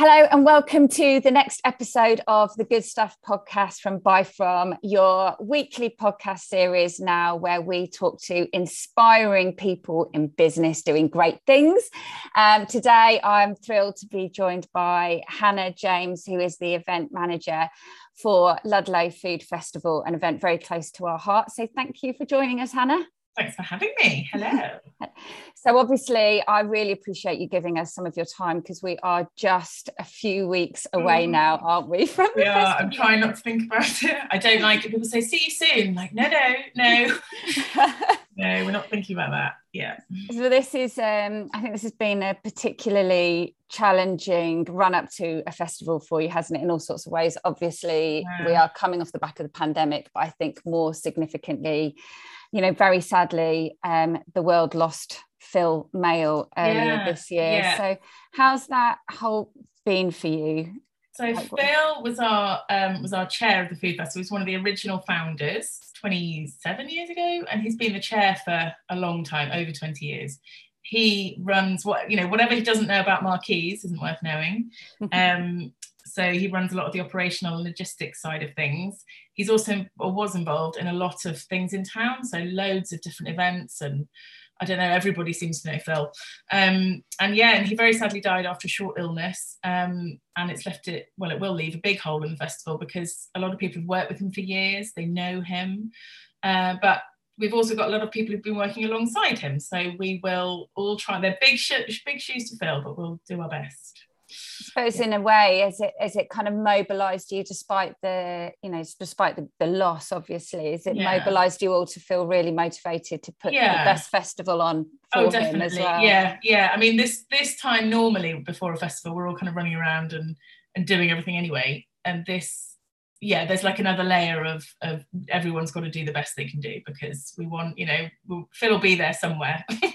Hello, and welcome to the next episode of the Good Stuff podcast from Buy From, your weekly podcast series now, where we talk to inspiring people in business doing great things. Um, today, I'm thrilled to be joined by Hannah James, who is the event manager for Ludlow Food Festival, an event very close to our heart. So, thank you for joining us, Hannah. Thanks for having me. Hello. so, obviously, I really appreciate you giving us some of your time because we are just a few weeks away mm. now, aren't we? From we are. I'm trying not to think about it. I don't like it. People say, "See you soon." Like, no, no, no, no. We're not thinking about that. Yeah. So this is. Um, I think this has been a particularly challenging run up to a festival for you, hasn't it? In all sorts of ways. Obviously, yeah. we are coming off the back of the pandemic, but I think more significantly you know, very sadly, um, the world lost Phil Mayle earlier yeah, this year. Yeah. So, how's that whole been for you? So like, Phil was our um, was our chair of the food festival. He was one of the original founders, 27 years ago, and he's been the chair for a long time, over 20 years. He runs what you know, whatever he doesn't know about marquees isn't worth knowing. um, so he runs a lot of the operational logistics side of things. He's also or was involved in a lot of things in town, so loads of different events and I don't know, everybody seems to know Phil. Um, and yeah, and he very sadly died after a short illness. Um, and it's left it, well, it will leave a big hole in the festival because a lot of people have worked with him for years, they know him. Uh, but we've also got a lot of people who've been working alongside him. So we will all try, they're big, sh- big shoes to fill, but we'll do our best. I suppose in a way, as it as it kind of mobilized you despite the, you know, despite the, the loss, obviously, is it yeah. mobilized you all to feel really motivated to put yeah. the best festival on oh, for oh, definitely. him as well? Yeah, yeah. I mean, this this time normally before a festival, we're all kind of running around and and doing everything anyway. And this yeah, there's like another layer of of everyone's got to do the best they can do because we want, you know, we'll, Phil will be there somewhere. um,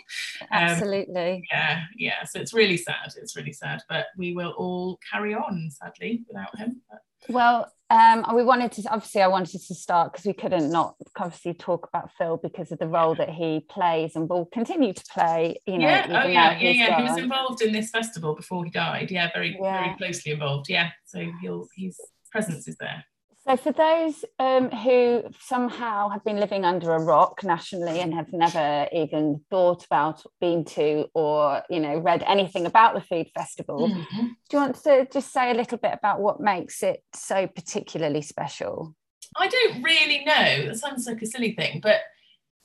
Absolutely. Yeah, yeah. So it's really sad. It's really sad, but we will all carry on, sadly, without him. But. Well, um, we wanted to obviously I wanted to start because we couldn't not obviously talk about Phil because of the role that he plays and will continue to play. You know, yeah, oh yeah, yeah, yeah. He was involved in this festival before he died. Yeah, very, yeah. very closely involved. Yeah, so he'll his presence is there. So, for those um, who somehow have been living under a rock nationally and have never even thought about been to or you know read anything about the food festival, mm-hmm. do you want to just say a little bit about what makes it so particularly special? I don't really know. That sounds like a silly thing, but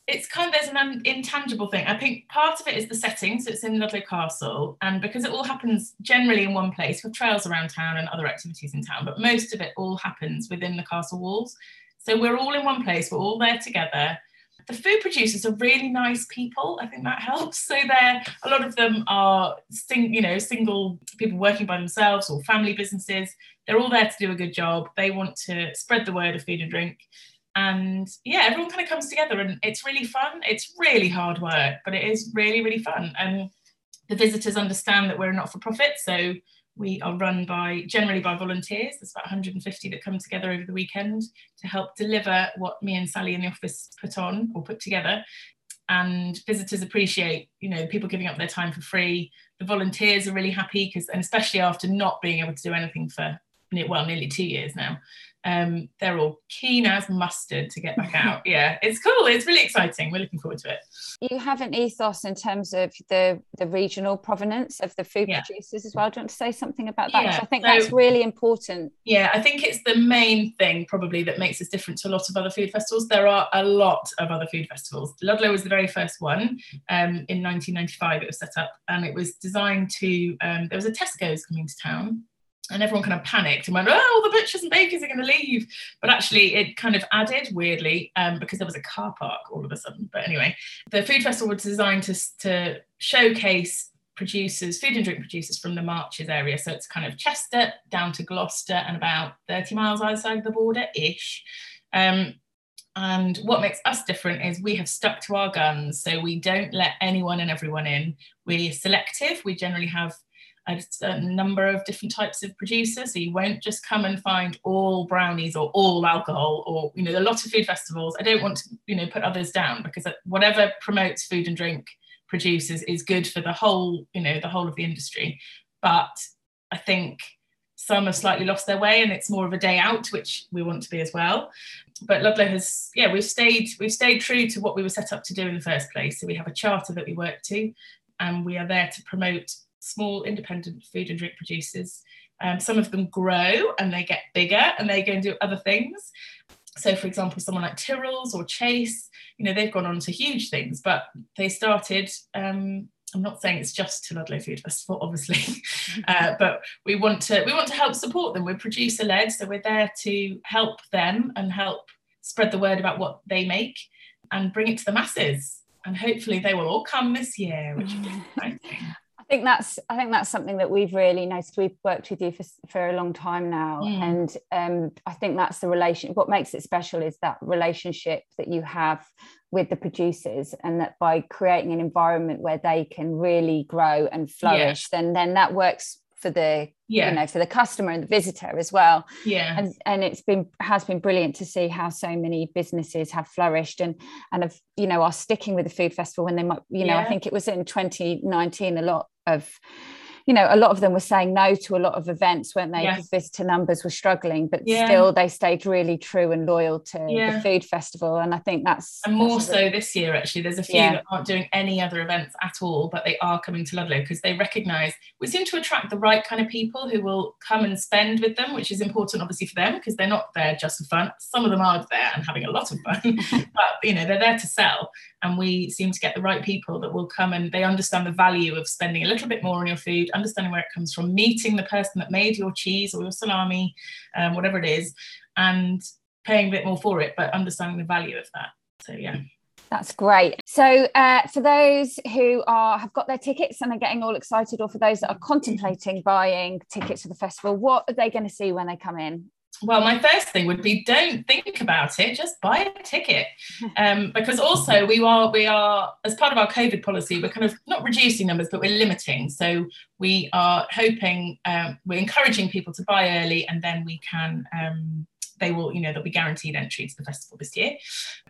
it's kind of there's an intangible thing. I think part of it is the setting, so it's in Ludlow Castle, and because it all happens generally in one place, with trails around town and other activities in town, but most of it all happens within the castle walls. So we're all in one place, we're all there together. The food producers are really nice people. I think that helps. So they're a lot of them are sing, you know, single people working by themselves or family businesses. They're all there to do a good job. They want to spread the word of food and drink and yeah everyone kind of comes together and it's really fun. It's really hard work but it is really really fun. And the visitors understand that we're not for profit so we are run by generally by volunteers. There's about 150 that come together over the weekend to help deliver what me and sally in the office put on or put together. And visitors appreciate you know people giving up their time for free. The volunteers are really happy because and especially after not being able to do anything for well nearly two years now um, they're all keen as mustard to get back out. yeah, it's cool. It's really exciting. We're looking forward to it. You have an ethos in terms of the the regional provenance of the food yeah. producers as well. Do you want to say something about that? Yeah. I think so, that's really important. Yeah, I think it's the main thing probably that makes us different to a lot of other food festivals. There are a lot of other food festivals. Ludlow was the very first one. Um, in 1995, it was set up, and it was designed to. Um, there was a Tesco's coming to town and everyone kind of panicked and went, oh, the butchers and bakers are going to leave. But actually, it kind of added weirdly um, because there was a car park all of a sudden. But anyway, the food festival was designed to, to showcase producers, food and drink producers from the Marches area. So it's kind of Chester down to Gloucester and about 30 miles outside the border ish. Um, and what makes us different is we have stuck to our guns. So we don't let anyone and everyone in. We're selective. We generally have a certain number of different types of producers. So you won't just come and find all brownies or all alcohol or, you know, a lot of food festivals. I don't want to, you know, put others down because whatever promotes food and drink producers is good for the whole, you know, the whole of the industry. But I think some have slightly lost their way and it's more of a day out which we want to be as well but ludlow has yeah we've stayed we've stayed true to what we were set up to do in the first place so we have a charter that we work to and we are there to promote small independent food and drink producers um, some of them grow and they get bigger and they go and do other things so for example someone like tyrrell's or chase you know they've gone on to huge things but they started um, I'm not saying it's just to Ludlow Food Festival, obviously, uh, but we want to we want to help support them. We're producer led, so we're there to help them and help spread the word about what they make and bring it to the masses. And hopefully, they will all come this year, which be exciting. I think that's I think that's something that we've really noticed. We've worked with you for, for a long time now, mm. and um, I think that's the relation. What makes it special is that relationship that you have with the producers and that by creating an environment where they can really grow and flourish yeah. then then that works for the yeah. you know for the customer and the visitor as well yeah and and it's been has been brilliant to see how so many businesses have flourished and and have you know are sticking with the food festival when they might you know yeah. i think it was in 2019 a lot of you know, a lot of them were saying no to a lot of events, weren't they? Because yes. visitor numbers were struggling, but yeah. still they stayed really true and loyal to yeah. the food festival. And I think that's and more that's so this year actually. There's a few yeah. that aren't doing any other events at all, but they are coming to Ludlow because they recognise we seem to attract the right kind of people who will come and spend with them, which is important obviously for them because they're not there just for fun. Some of them are there and having a lot of fun, but you know, they're there to sell. And we seem to get the right people that will come and they understand the value of spending a little bit more on your food, understanding where it comes from, meeting the person that made your cheese or your salami, um, whatever it is, and paying a bit more for it, but understanding the value of that. So yeah. That's great. So, uh, for those who are have got their tickets and are getting all excited, or for those that are contemplating buying tickets for the festival, what are they going to see when they come in? Well, my first thing would be don't think about it, just buy a ticket. Um, because also we are we are as part of our COVID policy, we're kind of not reducing numbers, but we're limiting. So we are hoping um, we're encouraging people to buy early, and then we can. Um, they will, you know, they'll be guaranteed entry to the festival this year.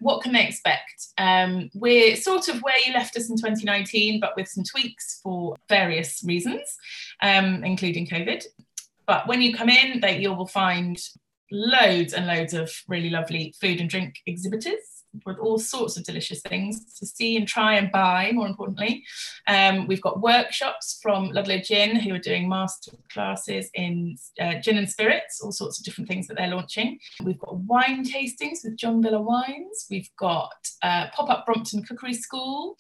What can they expect? Um, we're sort of where you left us in 2019, but with some tweaks for various reasons, um, including COVID. But when you come in, that you will find loads and loads of really lovely food and drink exhibitors with all sorts of delicious things to see and try and buy, more importantly. Um, we've got workshops from Ludlow Gin, who are doing master classes in uh, gin and spirits, all sorts of different things that they're launching. We've got wine tastings with John Villa Wines. We've got uh, pop up Brompton Cookery School,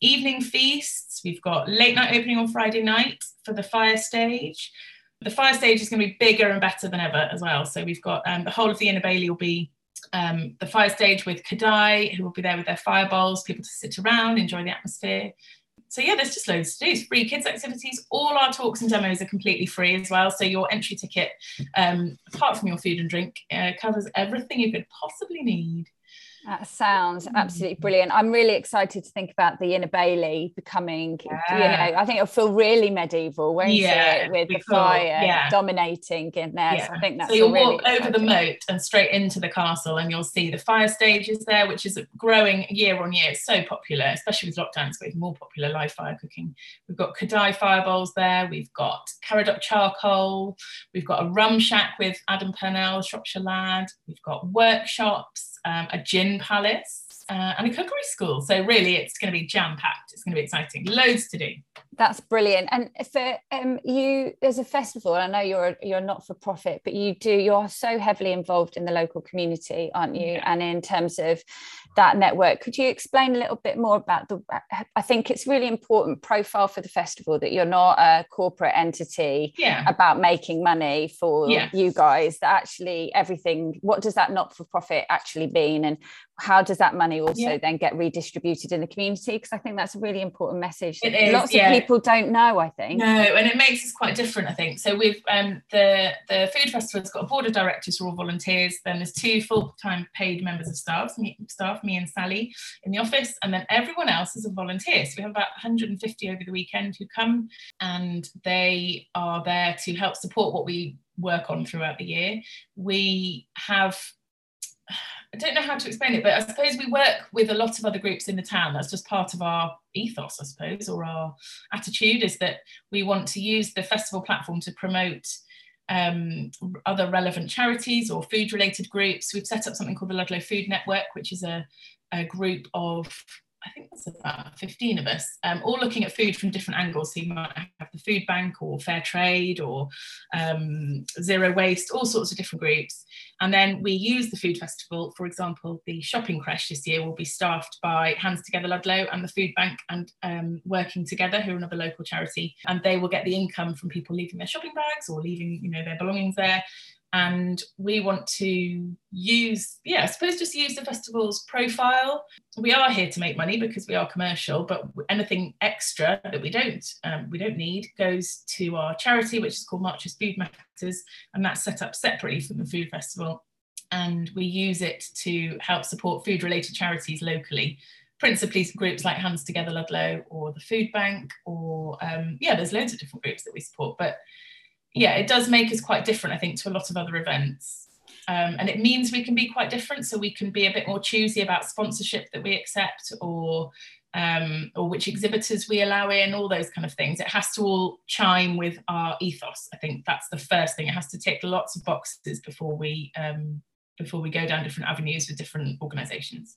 evening feasts. We've got late night opening on Friday night for the fire stage. The fire stage is going to be bigger and better than ever as well. So we've got um, the whole of the inner bailey will be um, the fire stage with Kadai, who will be there with their fire bowls, people to sit around, enjoy the atmosphere. So yeah, there's just loads to do. It's free kids activities. All our talks and demos are completely free as well. So your entry ticket, um, apart from your food and drink, uh, covers everything you could possibly need. That sounds absolutely brilliant. I'm really excited to think about the Inner Bailey becoming, yeah. you know, I think it'll feel really medieval, won't yeah, it? With the fire yeah. dominating in there. So I think that's so you'll really walk exciting. over the moat and straight into the castle, and you'll see the fire stages there, which is growing year on year. It's so popular, especially with lockdown. It's getting more popular live fire cooking. We've got Kadai fire bowls there. We've got Caradoc charcoal. We've got a rum shack with Adam Purnell, Shropshire lad. We've got workshops um, a gin palace, uh, and a cookery school. So really, it's going to be jam packed. It's going to be exciting. Loads to do. That's brilliant. And for um, you, there's a festival. I know you're you're not for profit, but you do. You're so heavily involved in the local community, aren't you? Yeah. And in terms of that network, could you explain a little bit more about the? I think it's really important profile for the festival that you're not a corporate entity yeah. about making money for yes. you guys. That actually everything. What does that not for profit actually mean, and how does that money also yeah. then get redistributed in the community? Because I think that's a really important message. It is, Lots yeah. of people don't know, I think. No, and it makes us quite different, I think. So we've um, the the food festival's got a board of directors who are all volunteers. Then there's two full-time paid members of staff, me, staff, me and Sally in the office, and then everyone else is a volunteer. So we have about 150 over the weekend who come and they are there to help support what we work on throughout the year. We have I don't know how to explain it, but I suppose we work with a lot of other groups in the town. That's just part of our ethos, I suppose, or our attitude is that we want to use the festival platform to promote um, other relevant charities or food related groups. We've set up something called the Ludlow Food Network, which is a, a group of I think there's about 15 of us, um, all looking at food from different angles. So you might have the food bank or fair trade or um, zero waste, all sorts of different groups. And then we use the food festival, for example, the shopping creche this year will be staffed by Hands Together Ludlow and the food bank and um, working together, who are another local charity. And they will get the income from people leaving their shopping bags or leaving, you know, their belongings there and we want to use yeah i suppose just use the festival's profile. We are here to make money because we are commercial but anything extra that we don't um, we don't need goes to our charity which is called marches food matters and that's set up separately from the food festival. And we use it to help support food related charities locally principally groups like hands together ludlow or the food bank or um, yeah there's loads of different groups that we support but yeah, it does make us quite different, I think, to a lot of other events. Um, and it means we can be quite different. So we can be a bit more choosy about sponsorship that we accept or um, or which exhibitors we allow in, all those kind of things. It has to all chime with our ethos. I think that's the first thing. It has to tick lots of boxes before we um, before we go down different avenues with different organisations.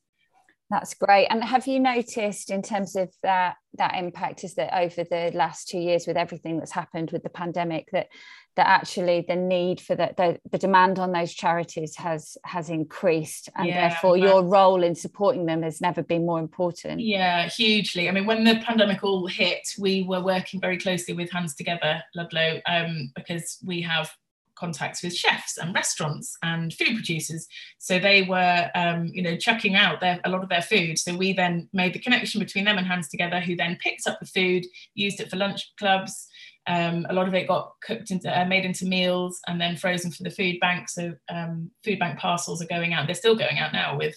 That's great. And have you noticed in terms of that that impact is that over the last two years with everything that's happened with the pandemic that that actually the need for the, the, the demand on those charities has has increased and yeah, therefore your role in supporting them has never been more important yeah hugely i mean when the pandemic all hit we were working very closely with hands together ludlow um, because we have contacts with chefs and restaurants and food producers. So they were, um, you know, chucking out their, a lot of their food. So we then made the connection between them and Hands Together, who then picked up the food, used it for lunch clubs. Um, a lot of it got cooked into, uh, made into meals, and then frozen for the food bank. So um, food bank parcels are going out. They're still going out now with,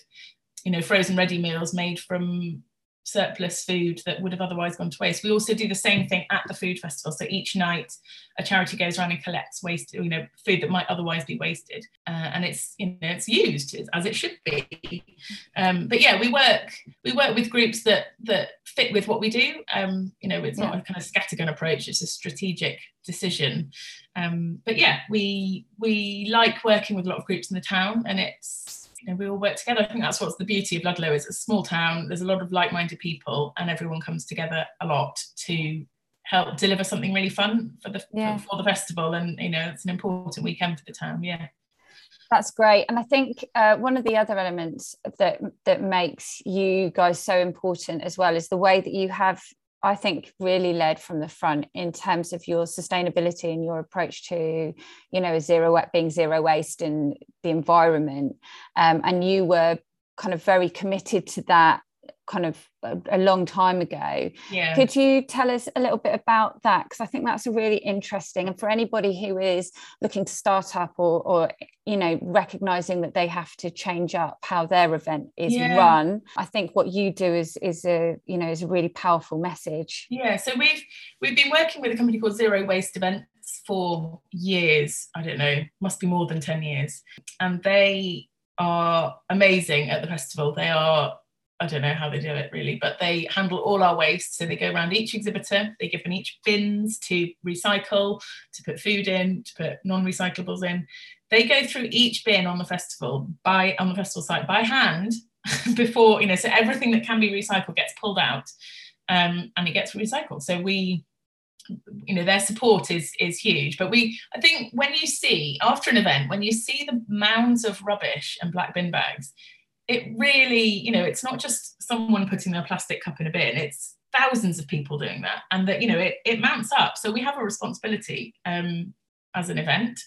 you know, frozen ready meals made from surplus food that would have otherwise gone to waste. We also do the same thing at the food festival. So each night, a charity goes around and collects waste, you know, food that might otherwise be wasted, uh, and it's you know it's used as it should be. Um, but yeah, we work we work with groups that that fit with what we do. Um, you know, it's yeah. not a kind of scattergun approach; it's a strategic decision. Um, but yeah, we we like working with a lot of groups in the town, and it's you know, we all work together. I think that's what's the beauty of Ludlow is a small town. There's a lot of like-minded people, and everyone comes together a lot to help deliver something really fun for the yeah. for the festival. And you know, it's an important weekend for the town. Yeah. That's great, and I think uh, one of the other elements that that makes you guys so important as well is the way that you have I think really led from the front in terms of your sustainability and your approach to, you know, zero being zero waste in the environment. Um, and you were kind of very committed to that kind of a, a, long time ago. Yeah. Could you tell us a little bit about that? Because I think that's a really interesting, and for anybody who is looking to start up or, or you know, recognizing that they have to change up how their event is yeah. run, I think what you do is is a you know is a really powerful message. Yeah. So we've we've been working with a company called Zero Waste Events for years. I don't know, must be more than ten years, and they are amazing at the festival. They are I don't know how they do it really, but they handle all our waste. So they go around each exhibitor, they give them each bins to recycle, to put food in, to put non-recyclables in. They go through each bin on the festival by on the festival site by hand before, you know, so everything that can be recycled gets pulled out um, and it gets recycled. So we you know their support is is huge but we i think when you see after an event when you see the mounds of rubbish and black bin bags it really, you know, it's not just someone putting their plastic cup in a bin, it's thousands of people doing that. And that, you know, it, it mounts up. So we have a responsibility um, as an event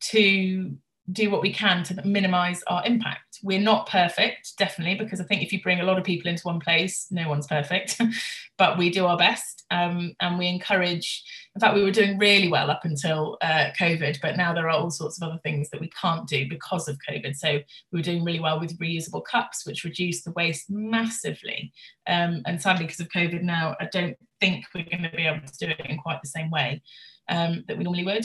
to do what we can to minimize our impact. We're not perfect, definitely, because I think if you bring a lot of people into one place, no one's perfect, but we do our best um, and we encourage. In fact, we were doing really well up until uh, COVID, but now there are all sorts of other things that we can't do because of COVID. So we were doing really well with reusable cups, which reduced the waste massively. Um, and sadly, because of COVID now, I don't think we're going to be able to do it in quite the same way um, that we normally would.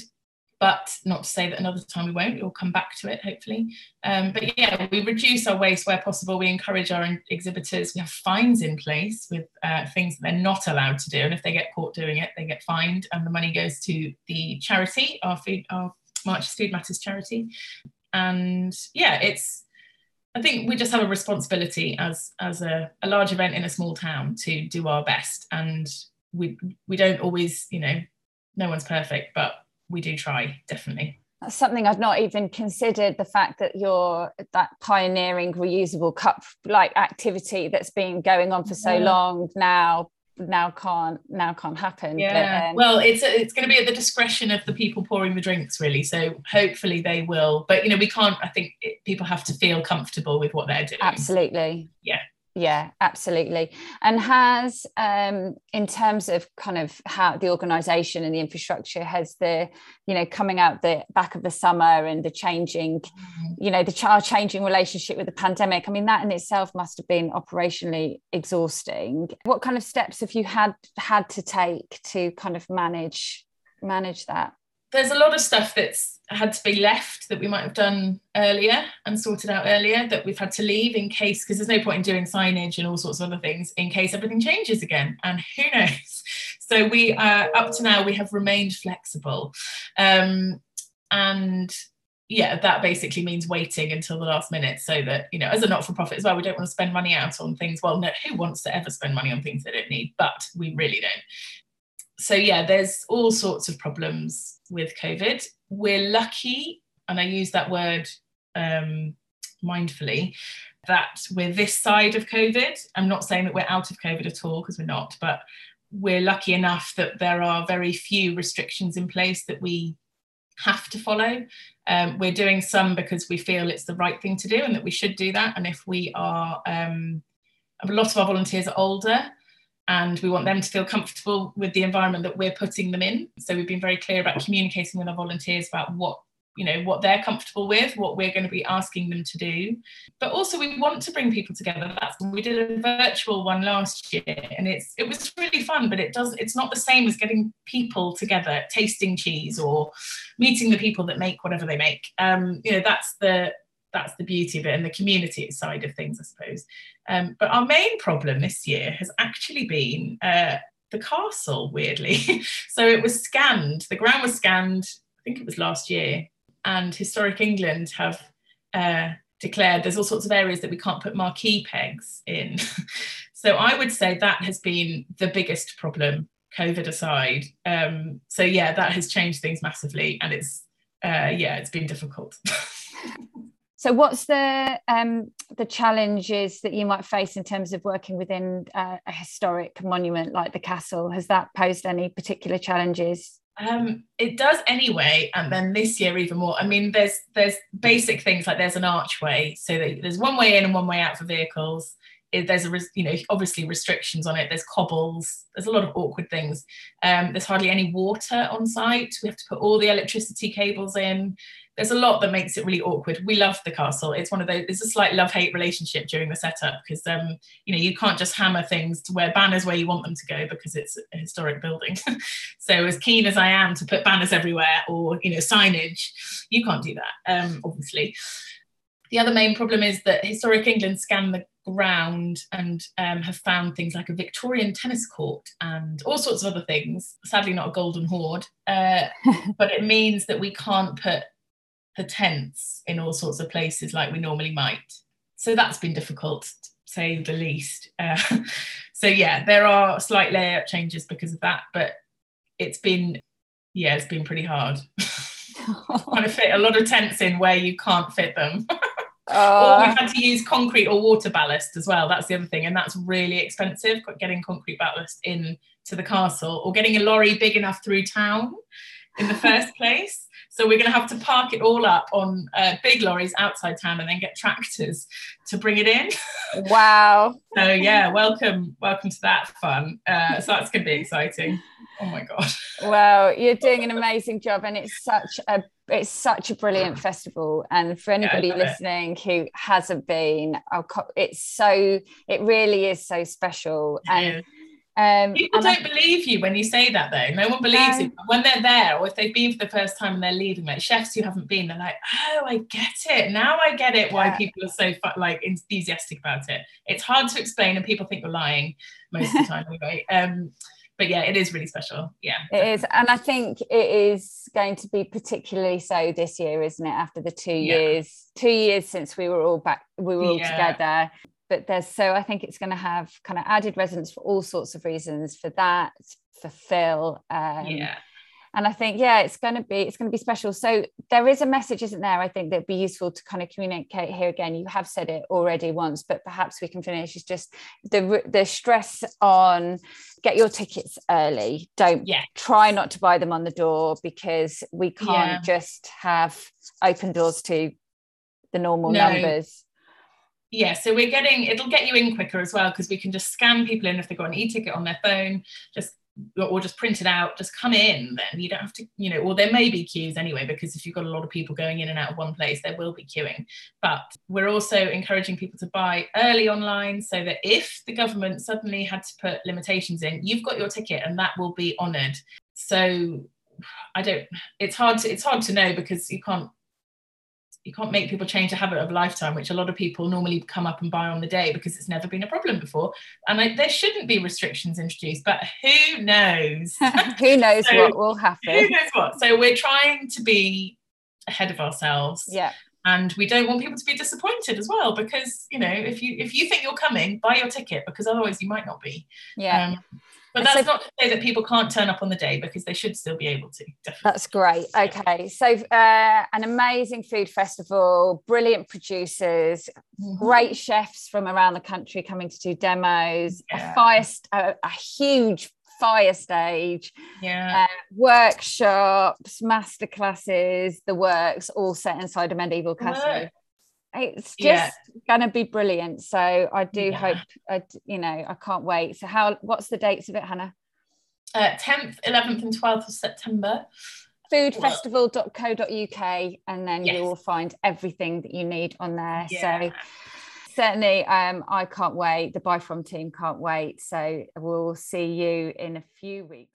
But not to say that another time we won't. We'll come back to it, hopefully. Um, but yeah, we reduce our waste where possible. We encourage our exhibitors. We have fines in place with uh, things that they're not allowed to do, and if they get caught doing it, they get fined, and the money goes to the charity, our food, our Marches Food Matters charity. And yeah, it's. I think we just have a responsibility as as a, a large event in a small town to do our best, and we we don't always, you know, no one's perfect, but we do try definitely. That's something I've not even considered the fact that you're that pioneering reusable cup like activity that's been going on for so yeah. long now now can't now can't happen. Yeah. but, um, well it's it's going to be at the discretion of the people pouring the drinks really so hopefully they will. But you know we can't i think it, people have to feel comfortable with what they're doing. Absolutely. Yeah yeah absolutely. And has um in terms of kind of how the organization and the infrastructure has the you know coming out the back of the summer and the changing mm-hmm. you know the child changing relationship with the pandemic i mean that in itself must have been operationally exhausting. What kind of steps have you had had to take to kind of manage manage that there's a lot of stuff that's had to be left that we might have done earlier and sorted out earlier that we've had to leave in case because there's no point in doing signage and all sorts of other things in case everything changes again. And who knows? So we uh, up to now we have remained flexible. Um, and yeah that basically means waiting until the last minute so that you know as a not-for-profit as well we don't want to spend money out on things. Well no who wants to ever spend money on things they don't need? But we really don't. So yeah there's all sorts of problems with covid we're lucky, and I use that word um, mindfully, that we're this side of COVID. I'm not saying that we're out of COVID at all, because we're not, but we're lucky enough that there are very few restrictions in place that we have to follow. Um, we're doing some because we feel it's the right thing to do and that we should do that. And if we are, um, a lot of our volunteers are older, and we want them to feel comfortable with the environment that we're putting them in. So we've been very clear about communicating with our volunteers about what you know what they're comfortable with what we're going to be asking them to do. But also we want to bring people together. That's we did a virtual one last year and it's it was really fun but it does it's not the same as getting people together tasting cheese or meeting the people that make whatever they make. Um you know that's the that's the beauty of it and the community side of things, I suppose. Um, but our main problem this year has actually been uh, the castle, weirdly. so it was scanned, the ground was scanned, I think it was last year, and Historic England have uh, declared there's all sorts of areas that we can't put marquee pegs in. so I would say that has been the biggest problem, COVID aside. Um, so yeah, that has changed things massively, and it's uh, yeah, it's been difficult. So, what's the um, the challenges that you might face in terms of working within uh, a historic monument like the castle? Has that posed any particular challenges? Um, it does anyway, and then this year even more. I mean, there's there's basic things like there's an archway, so there's one way in and one way out for vehicles. There's a you know obviously restrictions on it. There's cobbles. There's a lot of awkward things. Um, there's hardly any water on site. We have to put all the electricity cables in there's a lot that makes it really awkward. We love the castle. It's one of those. It's a slight love-hate relationship during the setup because um, you know you can't just hammer things to where banners where you want them to go because it's a historic building. so as keen as I am to put banners everywhere or you know signage, you can't do that. Um, obviously, the other main problem is that Historic England scan the ground and um, have found things like a Victorian tennis court and all sorts of other things. Sadly, not a golden hoard, uh, but it means that we can't put the tents in all sorts of places like we normally might. So that's been difficult, to say the least. Uh, so yeah, there are slight layout changes because of that, but it's been, yeah, it's been pretty hard. Trying to fit a lot of tents in where you can't fit them. Uh, or we've had to use concrete or water ballast as well. That's the other thing, and that's really expensive. Getting concrete ballast in to the castle, or getting a lorry big enough through town in the first place. So we're going to have to park it all up on uh, big lorries outside town and then get tractors to bring it in. Wow. so yeah, welcome, welcome to that fun. Uh, so that's going to be exciting. Oh my god. Well, you're doing an amazing job, and it's such a it's such a brilliant festival. And for anybody yeah, listening it. who hasn't been, it's so it really is so special. And Um, People don't I, believe you when you say that, though. No one believes no. you. When they're there, or if they've been for the first time and they're leaving, like chefs who haven't been, they're like, "Oh, I get it now. I get it. Why yeah. people are so like enthusiastic about it. It's hard to explain, and people think you're lying most of the time, anyway. Um, but yeah, it is really special. Yeah, it definitely. is, and I think it is going to be particularly so this year, isn't it? After the two yeah. years, two years since we were all back, we were all yeah. together but there's so I think it's going to have kind of added resonance for all sorts of reasons for that, for Phil. Um, yeah. And I think, yeah, it's going to be it's going to be special. So there is a message, isn't there? I think that'd be useful to kind of communicate here again. You have said it already once, but perhaps we can finish. Is just the the stress on get your tickets early. Don't yeah. try not to buy them on the door because we can't yeah. just have open doors to the normal no. numbers yeah, so we're getting it'll get you in quicker as well because we can just scan people in if they've got an e-ticket on their phone, just or just print it out, just come in. Then you don't have to, you know, or there may be queues anyway because if you've got a lot of people going in and out of one place, there will be queuing. But we're also encouraging people to buy early online so that if the government suddenly had to put limitations in, you've got your ticket and that will be honoured. So I don't. It's hard to it's hard to know because you can't you can't make people change a habit of a lifetime, which a lot of people normally come up and buy on the day because it's never been a problem before. And I, there shouldn't be restrictions introduced, but who knows? who knows so, what will happen? Who knows what? So we're trying to be ahead of ourselves. Yeah. And we don't want people to be disappointed as well, because you know, if you if you think you're coming, buy your ticket because otherwise you might not be. Yeah. Um, but that's so, not to say that people can't turn up on the day because they should still be able to. Definitely. That's great. Okay. So, uh, an amazing food festival, brilliant producers, mm-hmm. great chefs from around the country coming to do demos, yeah. a fire, a, a huge fire stage, yeah, uh, workshops, masterclasses, the works, all set inside a medieval castle it's just yeah. gonna be brilliant so i do yeah. hope I, you know i can't wait so how what's the dates of it hannah uh, 10th 11th and 12th of september foodfestival.co.uk and then yes. you will find everything that you need on there yeah. so certainly um, i can't wait the buy from team can't wait so we'll see you in a few weeks